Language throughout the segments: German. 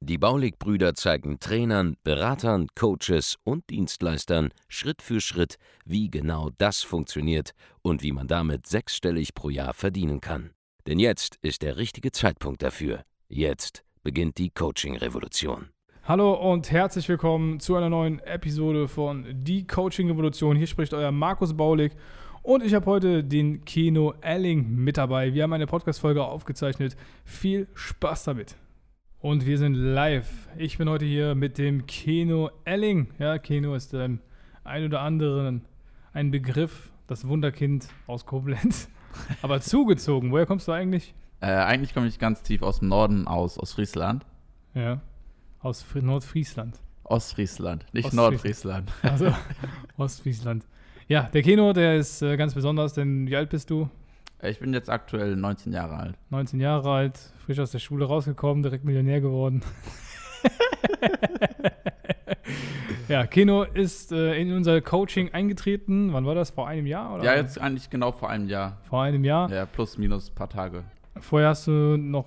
Die Baulig-Brüder zeigen Trainern, Beratern, Coaches und Dienstleistern Schritt für Schritt, wie genau das funktioniert und wie man damit sechsstellig pro Jahr verdienen kann. Denn jetzt ist der richtige Zeitpunkt dafür. Jetzt beginnt die Coaching-Revolution. Hallo und herzlich willkommen zu einer neuen Episode von Die Coaching Revolution. Hier spricht euer Markus Baulig und ich habe heute den Keno Elling mit dabei. Wir haben eine Podcast-Folge aufgezeichnet. Viel Spaß damit. Und wir sind live. Ich bin heute hier mit dem Keno Elling. Ja, Keno ist dem ein oder anderen ein Begriff, das Wunderkind aus Koblenz. Aber zugezogen. Woher kommst du eigentlich? Äh, eigentlich komme ich ganz tief aus dem Norden aus, aus Friesland. Ja, aus Fri Nordfriesland. Ostfriesland, nicht Ostfriesland. Nordfriesland. Also Ostfriesland. Ja, der Keno, der ist äh, ganz besonders, denn wie alt bist du? Äh, Ich bin jetzt aktuell 19 Jahre alt. 19 Jahre alt, frisch aus der Schule rausgekommen, direkt Millionär geworden. ja, Keno ist äh, in unser Coaching eingetreten. Wann war das? Vor einem Jahr? Oder? Ja, jetzt eigentlich genau vor einem Jahr. Vor einem Jahr. Ja, plus minus ein paar Tage. Vorher hast du noch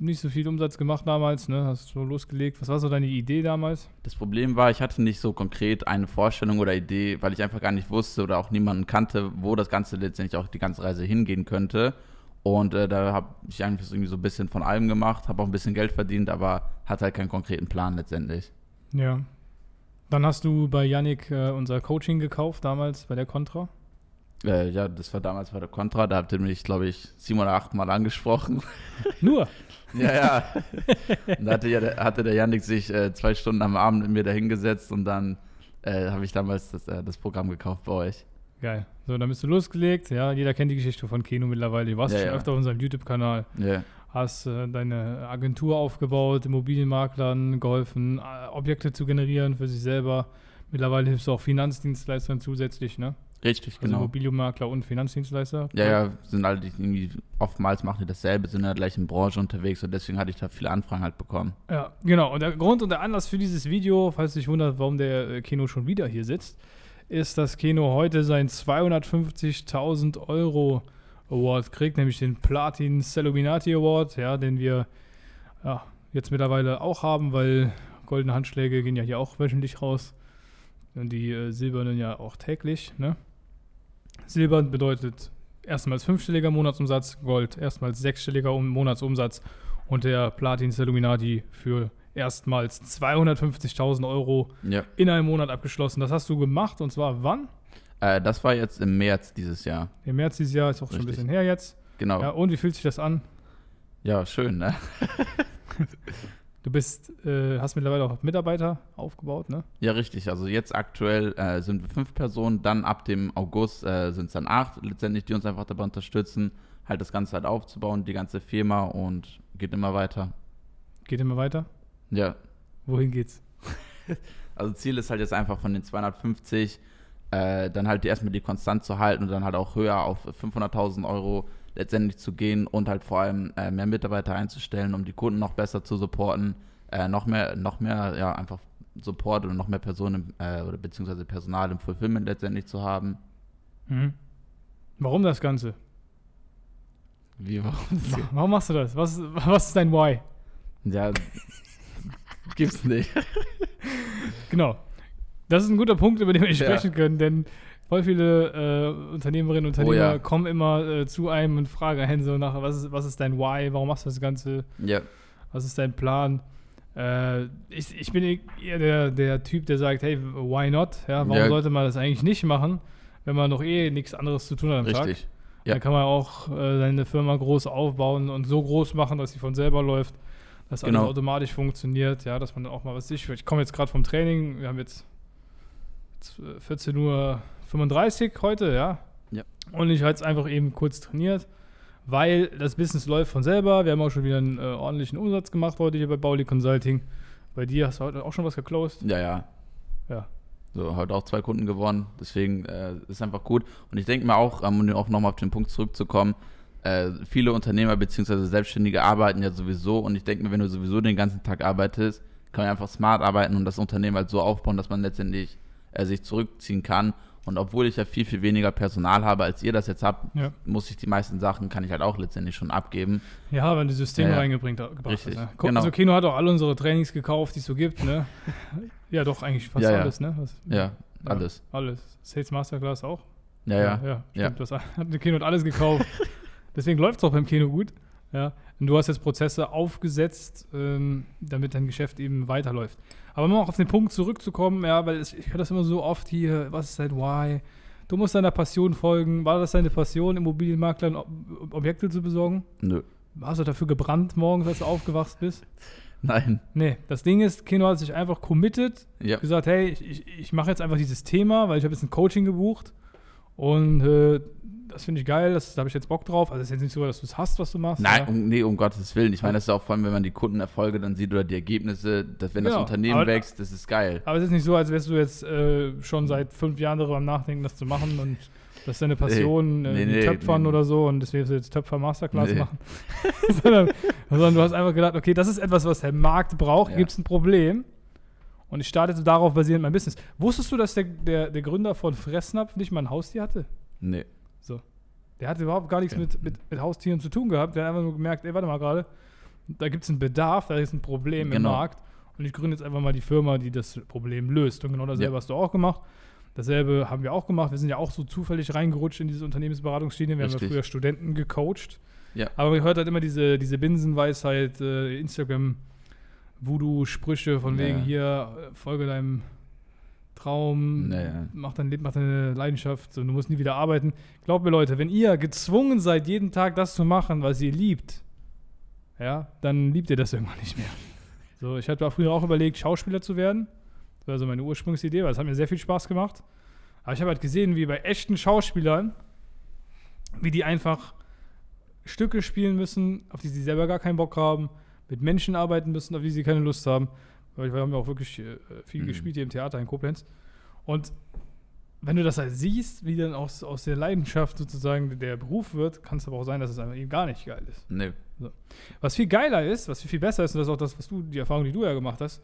nicht so viel Umsatz gemacht damals, ne? Hast so losgelegt. Was war so deine Idee damals? Das Problem war, ich hatte nicht so konkret eine Vorstellung oder Idee, weil ich einfach gar nicht wusste oder auch niemanden kannte, wo das Ganze letztendlich auch die ganze Reise hingehen könnte. Und äh, da habe ich eigentlich irgendwie so ein bisschen von allem gemacht, habe auch ein bisschen Geld verdient, aber hatte halt keinen konkreten Plan letztendlich. Ja. Dann hast du bei Yannick äh, unser Coaching gekauft, damals bei der Contra. Äh, ja, das war damals bei der Contra, da habt ihr mich, glaube ich, sieben oder acht Mal angesprochen. Nur. Ja, ja. Und da hatte, ja, der- hatte der Yannick sich äh, zwei Stunden am Abend mit mir da hingesetzt und dann äh, habe ich damals das, äh, das Programm gekauft bei euch. Geil. So, dann bist du losgelegt. Ja, jeder kennt die Geschichte von Keno mittlerweile. Du warst Ja, schon ja. öfter auf unserem YouTube-Kanal. Ja, Hast äh, deine Agentur aufgebaut, Immobilienmaklern geholfen, äh, Objekte zu generieren für sich selber. Mittlerweile hilfst du auch Finanzdienstleistern zusätzlich, ne? Richtig, Also genau. Immobilienmakler und Finanzdienstleister. Ja, ja, sind alle die irgendwie, oftmals machen die dasselbe, sind in der gleichen Branche unterwegs und deswegen hatte ich da viele Anfragen halt bekommen. Ja, genau. Und der Grund und der Anlass für dieses Video, falls du dich wundert, warum der äh, Keno schon wieder hier sitzt, ist, dass Keno heute seinen 250.000 Euro Award kriegt, nämlich den Platin Celluminati Award, ja, den wir ja, jetzt mittlerweile auch haben, weil goldene Handschläge gehen ja hier auch wöchentlich raus und die äh, silbernen ja auch täglich. Ne? Silbern bedeutet erstmals fünfstelliger Monatsumsatz, Gold erstmals sechsstelliger Um- Monatsumsatz und der Platin Illuminati für erstmals 250.000 Euro Ja. in einem Monat abgeschlossen. Das hast du gemacht und zwar wann? Äh, das war jetzt im März dieses Jahr. Im März dieses Jahr, ist auch schon ein Richtig. bisschen her jetzt. Genau. Ja, Ja, und wie fühlt sich das an? schön, ne? Du bist, äh, hast mittlerweile auch Mitarbeiter aufgebaut, ne? Ja, richtig. Also jetzt aktuell äh, sind wir fünf Personen, dann ab dem August äh, sind es dann acht letztendlich, die uns einfach dabei unterstützen, halt das Ganze halt aufzubauen, die ganze Firma und geht immer weiter. Geht immer weiter. Ja, Wohin geht's? also Ziel ist halt jetzt einfach von den 250 äh, dann halt erstmal die Konstant zu halten und dann halt auch höher auf 500.000 Euro letztendlich zu gehen und halt vor allem äh, mehr Mitarbeiter einzustellen, um die Kunden noch besser zu supporten, äh, noch mehr, noch mehr, ja, einfach Support und noch mehr Personen äh, oder beziehungsweise Personal im Fulfillment letztendlich zu haben. Mhm. Warum das Ganze? Wie warum? Warum machst du das? Was, was ist dein Why? ja, gibt's nicht. Genau. Das ist ein guter Punkt, über den wir Ja. sprechen können, denn voll viele äh, Unternehmerinnen und Unternehmer oh, ja. kommen immer äh, zu einem und fragen einen so nach, was ist, was ist dein Why, warum machst du das Ganze? Ja. Was ist dein Plan? Äh, ich, ich bin eher der, der Typ, der sagt, hey, why not? Ja, warum ja. sollte man das eigentlich nicht machen, wenn man noch eh nichts anderes zu tun hat am Richtig. Tag? Ja. Da kann man auch äh, seine Firma groß aufbauen und so groß machen, dass sie von selber läuft, dass genau. alles automatisch funktioniert, ja, dass man dann auch mal was ich. Ich komme jetzt gerade vom Training, wir haben jetzt 14 äh, Uhr 35 heute, ja. ja. Und ich habe jetzt einfach eben kurz trainiert, weil das Business läuft von selber. Wir haben auch schon wieder einen äh, ordentlichen Umsatz gemacht heute hier bei Bauli Consulting. Bei dir hast du heute auch schon was geclosed? Ja, ja. Ja. So, heute auch zwei Kunden gewonnen. Deswegen äh, ist einfach gut. Und ich denke mir auch, ähm, um auch nochmal auf den Punkt zurückzukommen, äh, viele Unternehmer bzw. Selbstständige arbeiten ja sowieso. Und ich denke mir, wenn du sowieso den ganzen Tag arbeitest, kann man einfach smart arbeiten und das Unternehmen halt so aufbauen, dass man letztendlich äh, sich zurückziehen kann und obwohl ich ja viel, viel weniger Personal habe, als ihr das jetzt habt, Ja. muss ich die meisten Sachen, kann ich halt auch letztendlich schon abgeben. Ja, wenn du Systeme Ja, reingebracht hast. Ne? Guck, genau. Also Keno hat auch alle unsere Trainings gekauft, die es so gibt, ne? ja, doch, eigentlich fast Ja, ja. alles, ne? Was, Ja, alles. Alles. Sales Masterclass auch? Ja, ja. Ja, stimmt. Das hat Keno hat alles gekauft. Deswegen läuft es auch beim Keno gut. Ja. Und du hast jetzt Prozesse aufgesetzt, ähm, damit dein Geschäft eben weiterläuft. Aber um auch auf den Punkt zurückzukommen, ja, weil es, ich höre das immer so oft hier, was ist dein Why? Du musst deiner Passion folgen. War das deine Passion, Immobilienmaklern Ob Objekte zu besorgen? Nö. Hast du dafür gebrannt morgens, als du aufgewacht bist? Nein. Nee, das Ding ist, Keno hat sich einfach committed, Ja. gesagt, hey, ich, ich, ich mache jetzt einfach dieses Thema, weil ich habe jetzt ein Coaching gebucht und äh, das finde ich geil, das, da habe ich jetzt Bock drauf. Also es ist jetzt nicht so, dass du es hast, was du machst. Nein, ja. um, nee, um Gottes Willen. Ich meine, das ist auch vor allem, wenn man die Kundenerfolge dann sieht oder die Ergebnisse, dass wenn das Genau, Unternehmen aber- wächst, das ist geil. Aber es ist nicht so, als wärst du jetzt äh, schon seit fünf Jahren darüber am Nachdenken, das zu machen und das ist deine Passion, äh, Nee, wie nee, Töpfern nee. oder so und deswegen willst du jetzt Töpfer Masterclass machen. sondern, sondern du hast einfach gedacht, okay, das ist etwas, was der Markt braucht, Ja. gibt es ein Problem und ich starte darauf basierend mein Business. Wusstest du, dass der, der, der Gründer von Fressnapf nicht mal ein Haustier hatte? Nee. Der hatte überhaupt gar nichts Okay. mit, mit, mit Haustieren zu tun gehabt. Der hat einfach nur gemerkt, ey, warte mal gerade, da gibt es einen Bedarf, da ist ein Problem im Genau. Markt. Und ich gründe jetzt einfach mal die Firma, die das Problem löst. Und genau dasselbe Ja. hast du auch gemacht. Dasselbe haben wir auch gemacht. Wir sind ja auch so zufällig reingerutscht in diese Unternehmensberatungsstudien. Wir haben Richtig. ja früher Studenten gecoacht. Ja. Aber man hört halt immer diese, diese Binsenweisheit, äh, Instagram, Voodoo-Sprüche von Ja. wegen hier, äh, folge deinem Traum, Naja. mach dein Leben, mach deine Leidenschaft, so, du musst nie wieder arbeiten. Glaubt mir, Leute, wenn ihr gezwungen seid, jeden Tag das zu machen, was ihr liebt, ja, dann liebt ihr das irgendwann nicht mehr. So, ich hatte früher auch überlegt, Schauspieler zu werden. Das war so meine Ursprungsidee, weil es hat mir sehr viel Spaß gemacht. Aber ich habe halt gesehen, wie bei echten Schauspielern, wie die einfach Stücke spielen müssen, auf die sie selber gar keinen Bock haben, mit Menschen arbeiten müssen, auf die sie keine Lust haben. Weil wir haben ja auch wirklich äh, viel Mhm. gespielt hier im Theater in Koblenz. Und wenn du das halt siehst, wie dann aus, aus der Leidenschaft sozusagen der Beruf wird, kann es aber auch sein, dass es einfach eben gar nicht geil ist. Nee. Was viel geiler ist, was viel besser ist, und das ist auch das, was du, die Erfahrung, die du ja gemacht hast,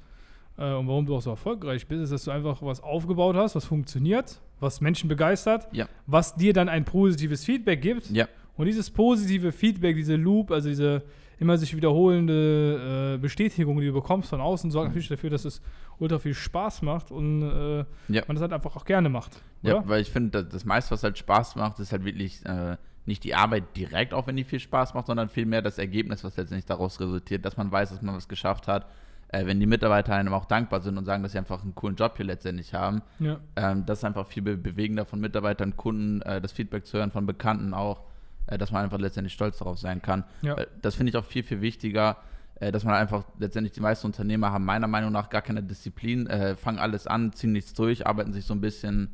äh, und warum du auch so erfolgreich bist, ist, dass du einfach was aufgebaut hast, was funktioniert, was Menschen begeistert, Ja. was dir dann ein positives Feedback gibt. Ja. Und dieses positive Feedback, diese Loop, also diese immer sich wiederholende äh, Bestätigung, die du bekommst von außen, sorgt natürlich dafür, dass es ultra viel Spaß macht und äh, Ja. man das halt einfach auch gerne macht. Ja, Oder? weil ich finde, das, das meiste, was halt Spaß macht, ist halt wirklich äh, nicht die Arbeit direkt, auch wenn die viel Spaß macht, sondern vielmehr das Ergebnis, was letztendlich daraus resultiert, dass man weiß, dass man was geschafft hat. Äh, wenn die Mitarbeiter einem auch dankbar sind und sagen, dass sie einfach einen coolen Job hier letztendlich haben, Ja. ähm, das ist einfach viel be bewegender von Mitarbeitern, Kunden, äh, das Feedback zu hören von Bekannten auch, dass man einfach letztendlich stolz darauf sein kann. Ja. Das finde ich auch viel, viel wichtiger, äh, dass man einfach letztendlich die meisten Unternehmer haben meiner Meinung nach gar keine Disziplin, äh, fangen alles an, ziehen nichts durch, arbeiten sich so ein bisschen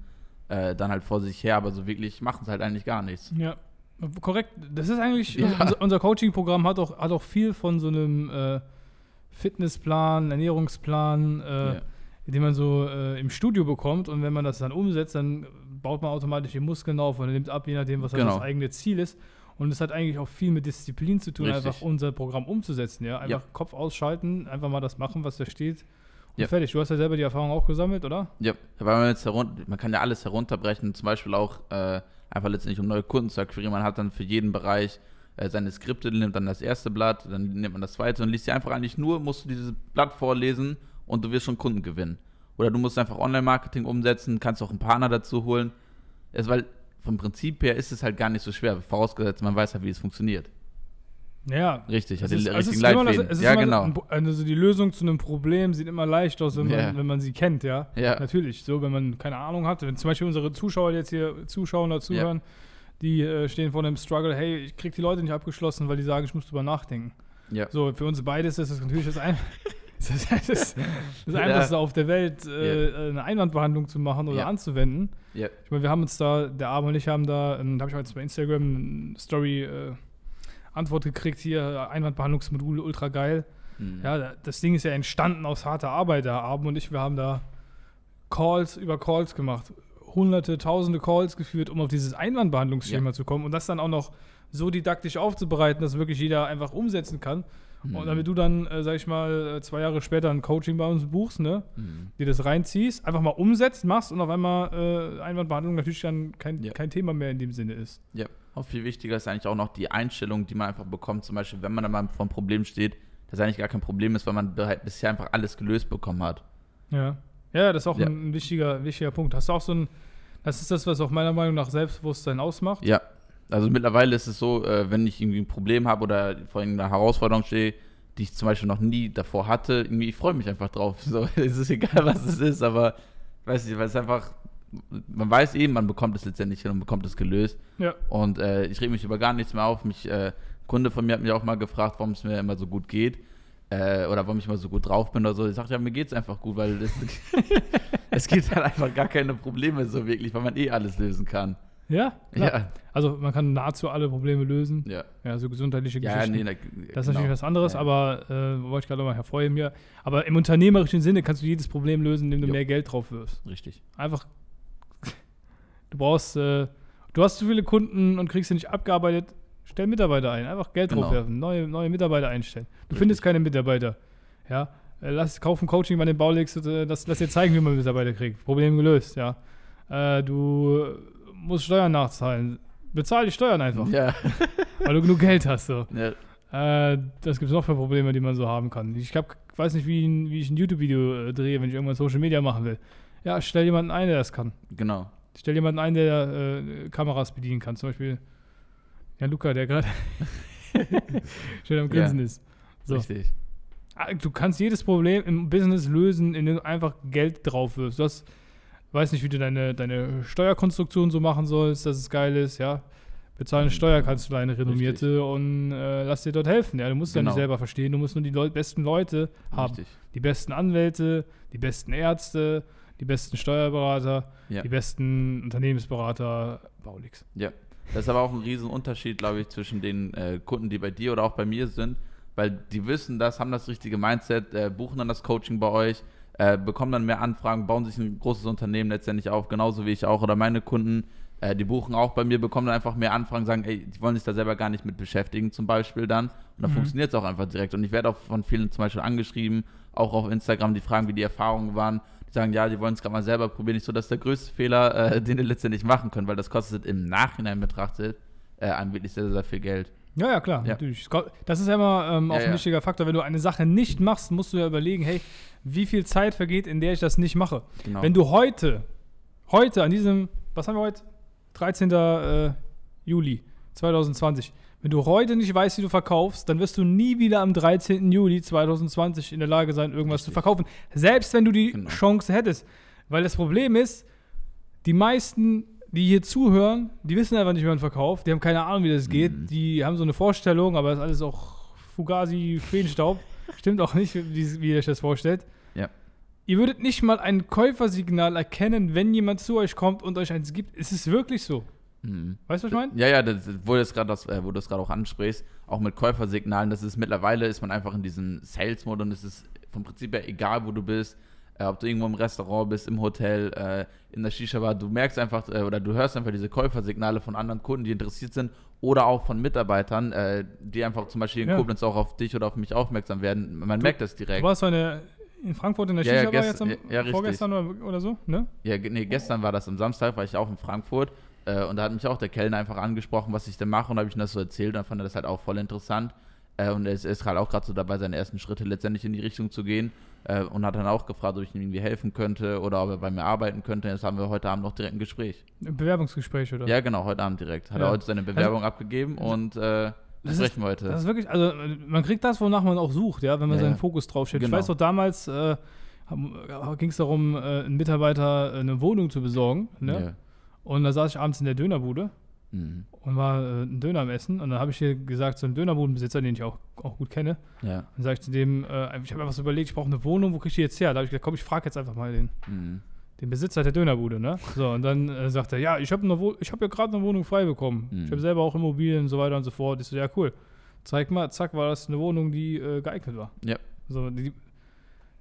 äh, dann halt vor sich her, aber so wirklich machen es halt eigentlich gar nichts. Ja, korrekt. Das ist eigentlich, Ja. unser, unser Coaching-Programm hat auch, hat auch viel von so einem äh, Fitnessplan, Ernährungsplan, äh, Ja. Den man so äh, im Studio bekommt. Und wenn man das dann umsetzt, dann baut man automatisch die Muskeln auf und nimmt ab, je nachdem, was halt Genau. das eigene Ziel ist. Und es hat eigentlich auch viel mit Disziplin zu tun, Richtig. einfach unser Programm umzusetzen. Ja? Einfach Ja. Kopf ausschalten, einfach mal das machen, was da steht. Und Ja. fertig. Du hast ja selber die Erfahrung auch gesammelt, oder? Ja, weil man jetzt herunter, man kann ja alles herunterbrechen, zum Beispiel auch äh, einfach letztendlich um neue Kunden zu akquirieren. Man hat dann für jeden Bereich äh, seine Skripte, nimmt dann das erste Blatt, dann nimmt man das zweite und liest sie einfach eigentlich nur, musst du dieses Blatt vorlesen und du wirst schon Kunden gewinnen. Oder du musst einfach Online-Marketing umsetzen, kannst auch einen Partner dazu holen. Es, weil vom Prinzip her ist es halt gar nicht so schwer, vorausgesetzt man weiß halt, wie es funktioniert. Ja, Richtig, Es hat ist, die also es richtigen ist das, Leitfäden. ist Ja, genau. ein Also die Lösung zu einem Problem sieht immer leicht aus, wenn man, Ja. wenn man sie kennt, ja. Ja. Natürlich, so, wenn man keine Ahnung hat. Wenn zum Beispiel unsere Zuschauer die jetzt hier zuschauen oder zuhören, die äh, stehen vor einem Struggle, hey, ich krieg die Leute nicht abgeschlossen, weil die sagen, ich muss drüber nachdenken. Ja. So, für uns beide ist das natürlich das, ein das, das, das, das Ja. Einfachste auf der Welt, äh, eine Einwandbehandlung zu machen oder Ja. anzuwenden. Ja. Ich meine, wir haben uns da, der Arme und ich haben da, ähm, da habe ich heute bei Instagram eine Story äh, Antwort gekriegt, hier Einwandbehandlungsmodul, ultra geil. Mhm. Ja, da- das Ding ist ja entstanden aus harter Arbeit. Der Arben und ich, wir haben da Calls über Calls gemacht, hunderte, tausende Calls geführt, um auf dieses Einwandbehandlungsschema zu kommen und das dann auch noch so didaktisch aufzubereiten, dass wirklich jeder einfach umsetzen kann. Mhm. Und damit du dann, äh, sag ich mal, äh, zwei Jahre später ein Coaching bei uns buchst, ne, Mhm. dir das reinziehst, einfach mal umsetzt, machst und auf einmal äh, Einwandbehandlung natürlich dann kein, Ja. kein Thema mehr in dem Sinne ist. Ja, auch viel wichtiger ist eigentlich auch noch die Einstellung, die man einfach bekommt. Zum Beispiel, wenn man dann mal vor einem Problem steht, das eigentlich gar kein Problem ist, weil man be- bisher einfach alles gelöst bekommen hat. Ja. Ja, das ist auch Ja. ein wichtiger, wichtiger Punkt. Hast du auch so ein, das ist das, was auch meiner Meinung nach Selbstbewusstsein ausmacht. Ja, also mittlerweile ist es so, äh, wenn ich irgendwie ein Problem habe oder vor irgendeiner Herausforderung stehe, die ich zum Beispiel noch nie davor hatte, irgendwie, ich freue mich einfach drauf. So, es ist egal, was es ist, aber weiß nicht, weil es einfach, man weiß eben, man bekommt es letztendlich hin und bekommt es gelöst. Ja. Und äh, ich reg mich über gar nichts mehr auf. Mich, äh, ein Kunde von mir hat mich auch mal gefragt, warum es mir immer so gut geht. Äh, oder warum ich immer so gut drauf bin oder so. Ich sagte, ja, mir geht's einfach gut, weil es, es gibt halt einfach gar keine Probleme so wirklich, weil man eh alles lösen kann. Ja, klar. Ja, Also man kann nahezu alle Probleme lösen. ja. Ja, so gesundheitliche Ja, Geschichten. nee, na, das ist genau. natürlich was anderes, Ja. aber äh, wollte ich gerade mal hervorheben hier. Aber im unternehmerischen Sinne kannst du jedes Problem lösen, indem du Jo. mehr Geld drauf wirfst. Richtig. Einfach, du brauchst, äh, du hast zu viele Kunden und kriegst sie nicht abgearbeitet, stell Mitarbeiter ein. Einfach Geld Genau. draufwerfen, neue, neue Mitarbeiter einstellen. Du Richtig. findest keine Mitarbeiter. Ja, äh, lass, kauf ein Coaching bei den Baulegs, äh, das, lass dir zeigen, wie man Mitarbeiter kriegt. Problem gelöst, ja. Äh, du musst Steuern nachzahlen. Bezahl die Steuern einfach, Ja. weil du genug Geld hast. So. ja. Äh, das gibt es noch für Probleme, die man so haben kann. Ich hab, weiß nicht, wie, wie ich ein YouTube-Video äh, drehe, wenn ich irgendwann Social Media machen will. Ja, stell jemanden ein, der das kann. Genau. Stell jemanden ein, der äh, Kameras bedienen kann. Zum Beispiel ja, Luca, der gerade schön am Grinsen ist. So. Richtig. Ah, Du kannst jedes Problem im Business lösen, indem du einfach Geld drauf wirfst. Du hast, weiß nicht, wie du deine, deine Steuerkonstruktion so machen sollst, dass es geil ist, ja. Bezahl eine Steuerkanzlei, eine renommierte und äh, lass dir dort helfen. Ja, du musst ja Genau. nicht selber verstehen, du musst nur die Leu besten Leute haben. Richtig. Die besten Anwälte, die besten Ärzte, die besten Steuerberater, Ja. die besten Unternehmensberater, Baulix. Ja. Das ist aber auch ein Riesenunterschied, glaube ich, zwischen den äh, Kunden, die bei dir oder auch bei mir sind, weil die wissen das, haben das richtige Mindset, äh, buchen dann das Coaching bei euch, äh, bekommen dann mehr Anfragen, bauen sich ein großes Unternehmen letztendlich auf, genauso wie ich auch oder meine Kunden, äh, die buchen auch bei mir, bekommen dann einfach mehr Anfragen, sagen, ey, die wollen sich da selber gar nicht mit beschäftigen zum Beispiel dann und dann Mhm. funktioniert es auch einfach direkt und ich werde auch von vielen zum Beispiel angeschrieben, auch auf Instagram, die fragen, wie die Erfahrungen waren, die sagen, ja, die wollen es gerade mal selber probieren, ich so, das ist der größte Fehler, äh, den die letztendlich machen können, weil das kostet im Nachhinein betrachtet äh, einem wirklich sehr, sehr viel Geld. Ja, ja, klar, Ja. natürlich. Das ist ja immer ähm, auch Ja, ein wichtiger Faktor. Wenn du eine Sache nicht machst, musst du ja überlegen, hey, wie viel Zeit vergeht, in der ich das nicht mache. Genau. Wenn du heute, heute an diesem, was haben wir heute? 13. Äh, Juli 2020. Wenn du heute nicht weißt, wie du verkaufst, dann wirst du nie wieder am 13. Juli 2020 in der Lage sein, irgendwas zu Richtig. verkaufen. Selbst wenn du die Genau. Chance hättest. Weil das Problem ist, die meisten, die hier zuhören, die wissen einfach nicht, wie man verkauft. Die haben keine Ahnung, wie das geht. Mhm. Die haben so eine Vorstellung, aber das ist alles auch Fugazi, Feenstaub. Stimmt auch nicht, wie, wie ihr euch das vorstellt. Ja. Ihr würdet nicht mal ein Käufersignal erkennen, wenn jemand zu euch kommt und euch eins gibt. Es ist wirklich so. Mhm. Weißt du, was ich meine? Ja, ja, das, wo du es gerade das, äh, wo du es gerade auch ansprichst, auch mit Käufersignalen, das ist mittlerweile ist man einfach in diesem Sales-Mode und es ist vom Prinzip her egal, wo du bist, äh, ob du irgendwo im Restaurant bist, im Hotel, äh, in der Shisha-Bar, du merkst einfach äh, oder du hörst einfach diese Käufersignale von anderen Kunden, die interessiert sind oder auch von Mitarbeitern, äh, die einfach zum Beispiel in Ja. Koblenz auch auf dich oder auf mich aufmerksam werden. Man merkt das Du direkt. warst so eine in Frankfurt in der Ja, ja, Shisha-Bar gest- jetzt am, ja, ja, vorgestern oder, oder so, ne? Ja, nee, gestern war das am Samstag, war ich auch in Frankfurt äh, und da hat mich auch der Kellner einfach angesprochen, was ich denn mache und habe ich ihm das so erzählt und dann fand er das halt auch voll interessant. Äh, und er ist, halt auch gerade so dabei, seine ersten Schritte letztendlich in die Richtung zu gehen äh, und hat dann auch gefragt, ob ich ihm irgendwie helfen könnte oder ob er bei mir arbeiten könnte. Jetzt haben wir heute Abend noch direkt ein Gespräch. Ein Bewerbungsgespräch oder? Ja, genau, heute Abend direkt. Hat Ja. er heute seine Bewerbung abgegeben und äh, Das sprechen wir heute. Das ist wirklich, also man kriegt das, wonach man auch sucht, ja, wenn man Ja, seinen. Fokus draufstellt. Genau. Ich weiß doch, damals äh, ging es darum, äh, einem Mitarbeiter eine Wohnung zu besorgen, ne? Ja. Und da saß ich abends in der Dönerbude Mhm. und war äh, einen Döner am Essen. Und dann habe ich hier gesagt zu einem Dönerbudenbesitzer, den ich auch, auch gut kenne, ja. dann sage ich zu dem, äh, ich habe einfach so überlegt, ich brauche eine Wohnung, wo kriege ich die jetzt her? Da habe ich gesagt, komm, ich frage jetzt einfach mal den, Mhm. den Besitzer der Dönerbude, ne? So, und dann äh, sagt er, ja, ich habe hab ja gerade eine Wohnung frei bekommen. Mhm. Ich habe selber auch Immobilien und so weiter und so fort. Ich so, ja, cool. Zeig mal, zack, war das eine Wohnung, die äh, geeignet war. Ja. So, die,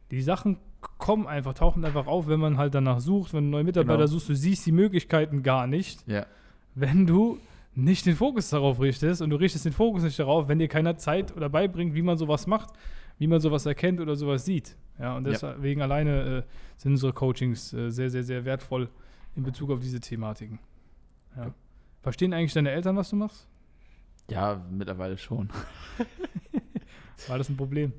die Sachen kommen einfach, tauchen einfach auf, wenn man halt danach sucht, wenn du neue Mitarbeiter Genau. suchst, du siehst die Möglichkeiten gar nicht, Ja, wenn du nicht den Fokus darauf richtest und du richtest den Fokus nicht darauf, wenn dir keiner Zeit oder beibringt, wie man sowas macht, wie man sowas erkennt oder sowas sieht. Ja, und Ja. deswegen alleine äh, sind unsere Coachings äh, sehr, sehr, sehr wertvoll in Bezug auf diese Thematiken. Ja. Ja. Verstehen eigentlich deine Eltern, was du machst? ja, mittlerweile schon. War das ein Problem?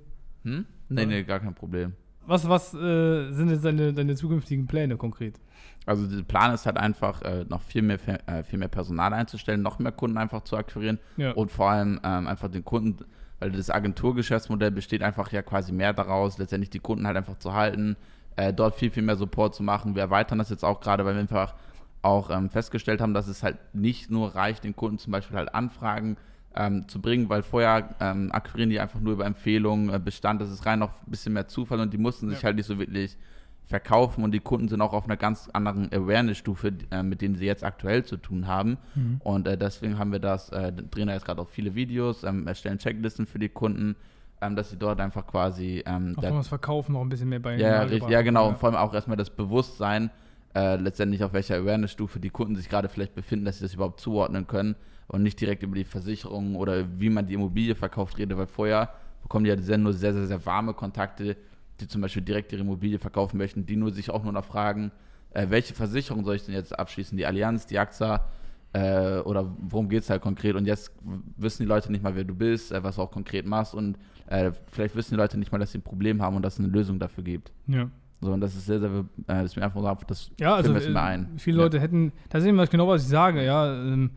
Hm? Nee, Ja. nee, gar kein Problem. Was, was äh, sind jetzt deine, deine zukünftigen Pläne konkret? Also der Plan ist halt einfach, äh, noch viel mehr, äh, viel mehr Personal einzustellen, noch mehr Kunden einfach zu akquirieren Ja. und vor allem ähm, einfach den Kunden, weil das Agenturgeschäftsmodell besteht einfach ja quasi mehr daraus, letztendlich die Kunden halt einfach zu halten, äh, dort viel, viel mehr Support zu machen. Wir erweitern das jetzt auch gerade, weil wir einfach auch ähm, festgestellt haben, dass es halt nicht nur reicht, den Kunden zum Beispiel halt Anfragen ähm, zu bringen, weil vorher ähm, akquirieren die einfach nur über Empfehlungen, äh, Bestand, das ist rein noch ein bisschen mehr Zufall und die mussten sich Ja. halt nicht so wirklich verkaufen und die Kunden sind auch auf einer ganz anderen Awareness-Stufe, äh, mit denen sie jetzt aktuell zu tun haben. Mhm. Und äh, deswegen haben wir das, äh, drehen da jetzt gerade auch viele Videos, ähm, erstellen Checklisten für die Kunden, ähm, dass sie dort einfach quasi ähm, Auch das Verkaufen noch ein bisschen mehr bei ja, richtig, ja, genau. Und Ja. vor allem auch erstmal das Bewusstsein, äh, letztendlich auf welcher Awareness-Stufe die Kunden sich gerade vielleicht befinden, dass sie das überhaupt zuordnen können und nicht direkt über die Versicherung oder wie man die Immobilie verkauft rede, weil vorher bekommen die ja sehr, nur sehr, sehr, sehr warme Kontakte, die zum Beispiel direkt ihre Immobilie verkaufen möchten, die nur sich auch nur noch fragen, äh, welche Versicherung soll ich denn jetzt abschließen? Die Allianz, die AXA äh, oder worum geht es halt konkret? Und jetzt wissen die Leute nicht mal, wer du bist, äh, was du auch konkret machst und äh, vielleicht wissen die Leute nicht mal, dass sie ein Problem haben und dass es eine Lösung dafür gibt. Ja. So, und das ist sehr, sehr, äh, das ist mir einfach so, das Ja, also mal äh, ein. viele Ja. Leute hätten, da sehen wir genau, was ich sage, ja. Ähm,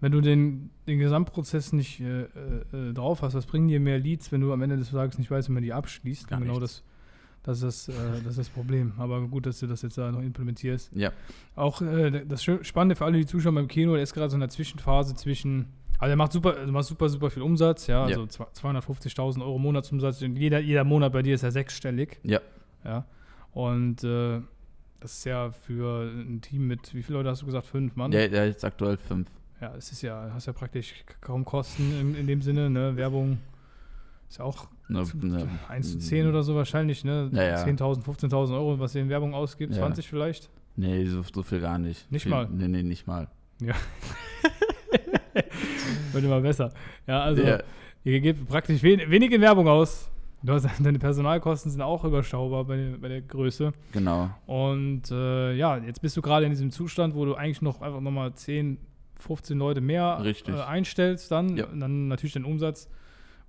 wenn du den, den Gesamtprozess nicht äh, äh, äh, drauf hast, was bringen dir mehr Leads, wenn du am Ende des Tages nicht weißt, wie man die abschließt? Gar genau nichts. das, das, ist das, äh, das ist das Problem. Aber gut, dass du das jetzt da noch implementierst. Ja, Auch äh, das Spannende für alle, die zuschauen beim Kino, der ist gerade so in der Zwischenphase zwischen. Also er macht super, also macht super, super viel Umsatz, ja, Ja. also zwei- 250.000 Euro Monatsumsatz. Und jeder, jeder Monat bei dir ist ja sechsstellig. Ja. Ja. Und äh, das ist ja für ein Team mit, wie viele Leute hast du gesagt? Fünf Mann? der ist jetzt aktuell fünf. Ja, es ist ja, hast ja praktisch kaum Kosten in, in dem Sinne, ne? Werbung ist ja auch Ne, ne, 1 zu 10 oder so wahrscheinlich, ne? Ja, ja. 10.000, 15.000 Euro, was ihr in Werbung ausgibt, Ja. 20 vielleicht. Nee, so, so viel gar nicht. Nicht viel, mal? Nee, nee, nicht mal. Wird immer besser. Ja, also Ja. ihr gebt praktisch wen, wenig in Werbung aus. Du hast, deine Personalkosten sind auch überschaubar bei, der- bei der Größe. Genau. Und äh, ja, jetzt bist du gerade in diesem Zustand, wo du eigentlich noch einfach nochmal 10, 15 Leute mehr äh, einstellst, dann, Ja. dann natürlich den Umsatz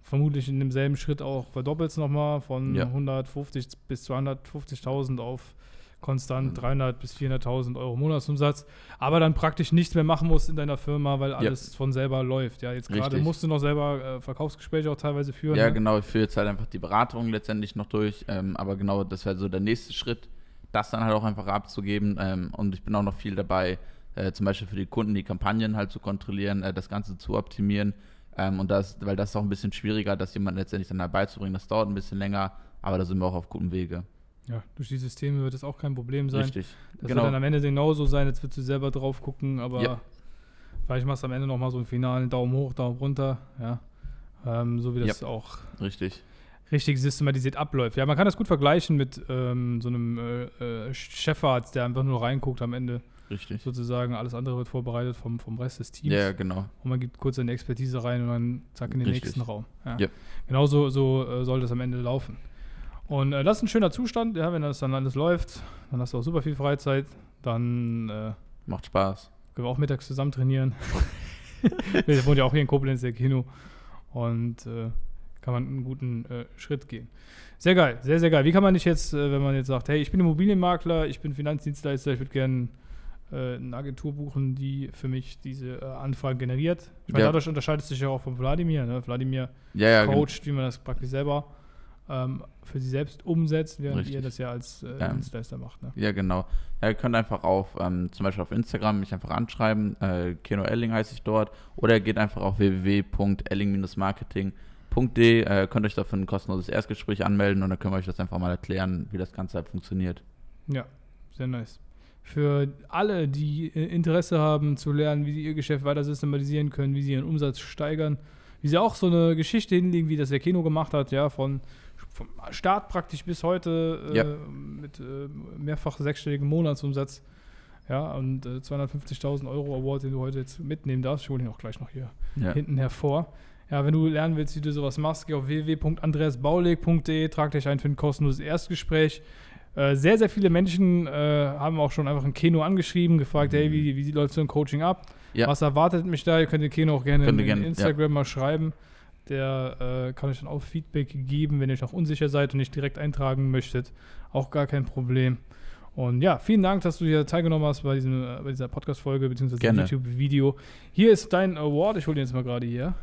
vermutlich in demselben Schritt auch verdoppelst nochmal von Ja. 150 bis 250.000 auf konstant Mhm. 300 bis 400.000 Euro Monatsumsatz, aber dann praktisch nichts mehr machen musst in deiner Firma, weil alles von selber läuft. Ja, jetzt gerade musst du noch selber äh, Verkaufsgespräche auch teilweise führen. Ja, ne? genau. Ich führe jetzt halt einfach die Beratung letztendlich noch durch. Ähm, aber genau, das wäre so der nächste Schritt, das dann halt auch einfach abzugeben. Ähm, und ich bin auch noch viel dabei, äh, zum Beispiel für die Kunden die Kampagnen halt zu kontrollieren, äh, das Ganze zu optimieren. Ähm, und das, weil das ist auch ein bisschen schwieriger, das jemand letztendlich dann herbeizubringen. Das dauert ein bisschen länger, aber da sind wir auch auf gutem Wege. Ja, durch die Systeme wird es auch kein Problem sein. Richtig. Das genau. wird dann am Ende genauso sein, jetzt wirst du selber drauf gucken, aber Ja. vielleicht machst du am Ende nochmal so einen finalen Daumen hoch, Daumen runter, ja. Ähm, so wie das auch Richtig. richtig systematisiert abläuft. Ja, man kann das gut vergleichen mit ähm, so einem äh, äh, Chefarzt, der einfach nur reinguckt am Ende Richtig. sozusagen. Alles andere wird vorbereitet vom, vom Rest des Teams. Ja, genau. Und man gibt kurz seine Expertise rein und dann zack in den Richtig. nächsten Raum. Ja. Ja. Genauso so, äh, soll das am Ende laufen. Und äh, das ist ein schöner Zustand, ja, wenn das dann alles läuft, dann hast du auch super viel Freizeit, dann äh, Macht Spaß. können wir auch mittags zusammen trainieren. wir wohnen ja auch hier in Koblenz, der Kino. Und äh, kann man einen guten äh, Schritt gehen. Sehr geil, sehr, sehr geil. Wie kann man nicht jetzt, äh, wenn man jetzt sagt, hey, ich bin Immobilienmakler, ich bin Finanzdienstleister, ich würde gerne äh, eine Agentur buchen, die für mich diese äh, Anfragen generiert. Ich meine, Ja. dadurch unterscheidet sich ja auch von Wladimir. Ne? Wladimir Ja, ja, gen- coacht, wie man das praktisch selber ähm, für sich selbst umsetzt, während Richtig. ihr das ja als äh. Dienstleister macht. Ne? Ja, genau. Ja, ihr könnt einfach auf, ähm, zum Beispiel auf Instagram mich einfach anschreiben. Äh, Keno Elling heiße ich dort. Oder ihr geht einfach auf www.elling-marketing.de. Äh, könnt euch dafür ein kostenloses Erstgespräch anmelden und dann können wir euch das einfach mal erklären, wie das Ganze halt funktioniert. Ja, sehr nice. Für alle, die äh, Interesse haben zu lernen, wie sie ihr Geschäft weiter systematisieren können, wie sie ihren Umsatz steigern, wie sie auch so eine Geschichte hinlegen, wie das der Keno gemacht hat, ja, von vom Start praktisch bis heute äh, Ja. mit äh, mehrfach sechsstelligem Monatsumsatz. Ja, und äh, 250.000 Euro Award, den du heute jetzt mitnehmen darfst. Ich hole ihn auch gleich noch hier Ja. hinten hervor. Ja, wenn du lernen willst, wie du sowas machst, geh auf www.andreasbaulig.de, trag dich ein für ein kostenloses Erstgespräch. Äh, sehr, sehr viele Menschen äh, haben auch schon einfach ein Keno angeschrieben, gefragt, hey, wie, wie läuft so ein Coaching ab? Ja. Was erwartet mich da? Ihr könnt den Keno auch gerne in, gerne, ja. Instagram mal schreiben. Der äh, kann euch dann auch Feedback geben, wenn ihr euch noch unsicher seid und nicht direkt eintragen möchtet. Auch gar kein Problem. Und ja, vielen Dank, dass du hier teilgenommen hast bei, diesem, äh, bei dieser Podcast-Folge bzw. YouTube-Video. Hier ist dein Award. Ich hole den jetzt mal gerade hier.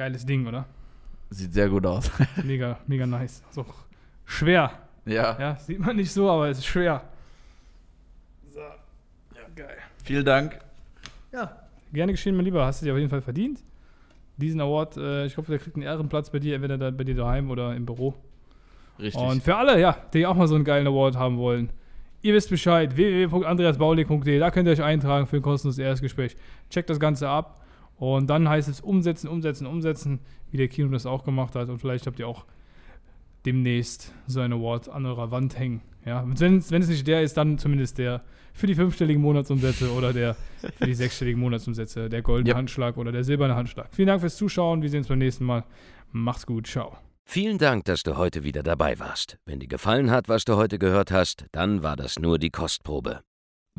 Geiles Ding, oder? Sieht sehr gut aus. Mega, mega nice. Auch schwer. ja. Ja, sieht man nicht so, aber es ist schwer. So. Ja, geil. Vielen Dank. Ja. Gerne geschehen, mein Lieber. Hast du dir auf jeden Fall verdient. Diesen Award, äh, ich hoffe, der kriegt einen Ehrenplatz bei dir, entweder da, bei dir daheim oder im Büro. Richtig. Und für alle, ja, die auch mal so einen geilen Award haben wollen, ihr wisst Bescheid, www.andreasbaulig.de, da könnt ihr euch eintragen für ein kostenloses Erstgespräch. Checkt das Ganze ab und dann heißt es umsetzen, umsetzen, umsetzen, wie der Kino das auch gemacht hat. Und vielleicht habt ihr auch demnächst so einen Award an eurer Wand hängen. Ja, wenn es wenn es nicht der ist, dann zumindest der für die fünfstelligen Monatsumsätze oder der für die sechsstelligen Monatsumsätze, der goldene Yep. Handschlag oder der silberne Handschlag. Vielen Dank fürs Zuschauen. Wir sehen uns beim nächsten Mal. Macht's gut. Ciao. Vielen Dank, dass du heute wieder dabei warst. Wenn dir gefallen hat, was du heute gehört hast, dann war das nur die Kostprobe.